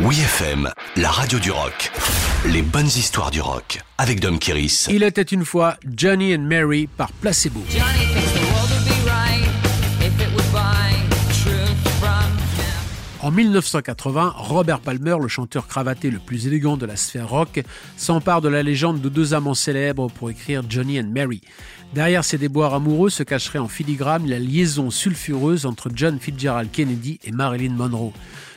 Oui FM, la radio du rock. Les bonnes histoires du rock avec Dom Kiris. Il était une fois Johnny and Mary par Placebo. Johnny thinks the world would be right if it would buy truth from him. En 1980, Robert Palmer, le chanteur cravaté le plus élégant de la sphère rock, s'empare de la légende de deux amants célèbres pour écrire Johnny and Mary. Derrière ces déboires amoureux se cacherait en filigrane la liaison sulfureuse entre John Fitzgerald Kennedy et Marilyn Monroe.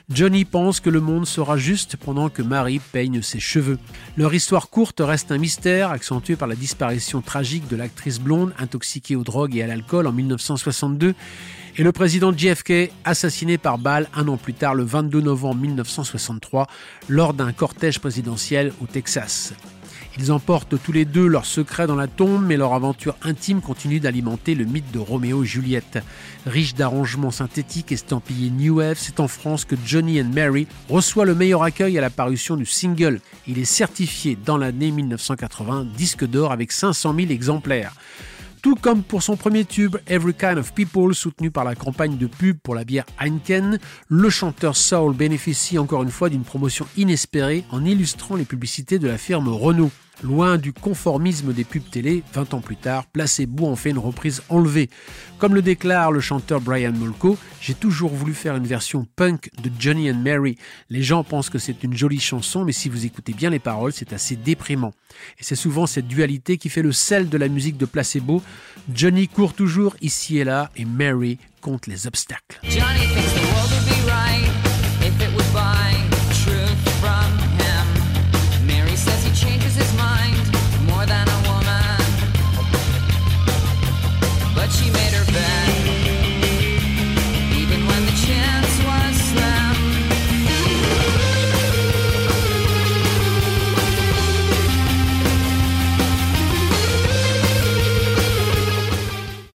Johnny pense que le monde sera juste pendant que Mary peigne ses cheveux. Leur histoire courte reste un mystère accentué par la disparition tragique de l'actrice blonde intoxiquée aux drogues et à l'alcool en 1962 et le président JFK assassiné par balle un an plus tard le 22 novembre 1963 lors d'un cortège présidentiel au Texas. Ils emportent tous les deux leurs secrets dans la tombe, mais leur aventure intime continue d'alimenter le mythe de Roméo et Juliette. Riche d'arrangements synthétiques estampillés New Wave, c'est en France que Johnny and Mary reçoit le meilleur accueil à la parution du single. Il est certifié dans l'année 1980 disque d'or avec 500 000 exemplaires. Tout comme pour son premier tube Every Kind of People, soutenu par la campagne de pub pour la bière Heineken, le chanteur Soul bénéficie encore une fois d'une promotion inespérée en illustrant les publicités de la firme Renault. Loin du conformisme des pubs télé, 20 ans plus tard, Placebo en fait une reprise enlevée. Comme le déclare le chanteur Brian Molko, j'ai toujours voulu faire une version punk de Johnny and Mary. Les gens pensent que c'est une jolie chanson, mais si vous écoutez bien les paroles, c'est assez déprimant. Et c'est souvent cette dualité qui fait le sel de la musique de Placebo. Johnny court toujours ici et là, et Mary compte les obstacles. Johnny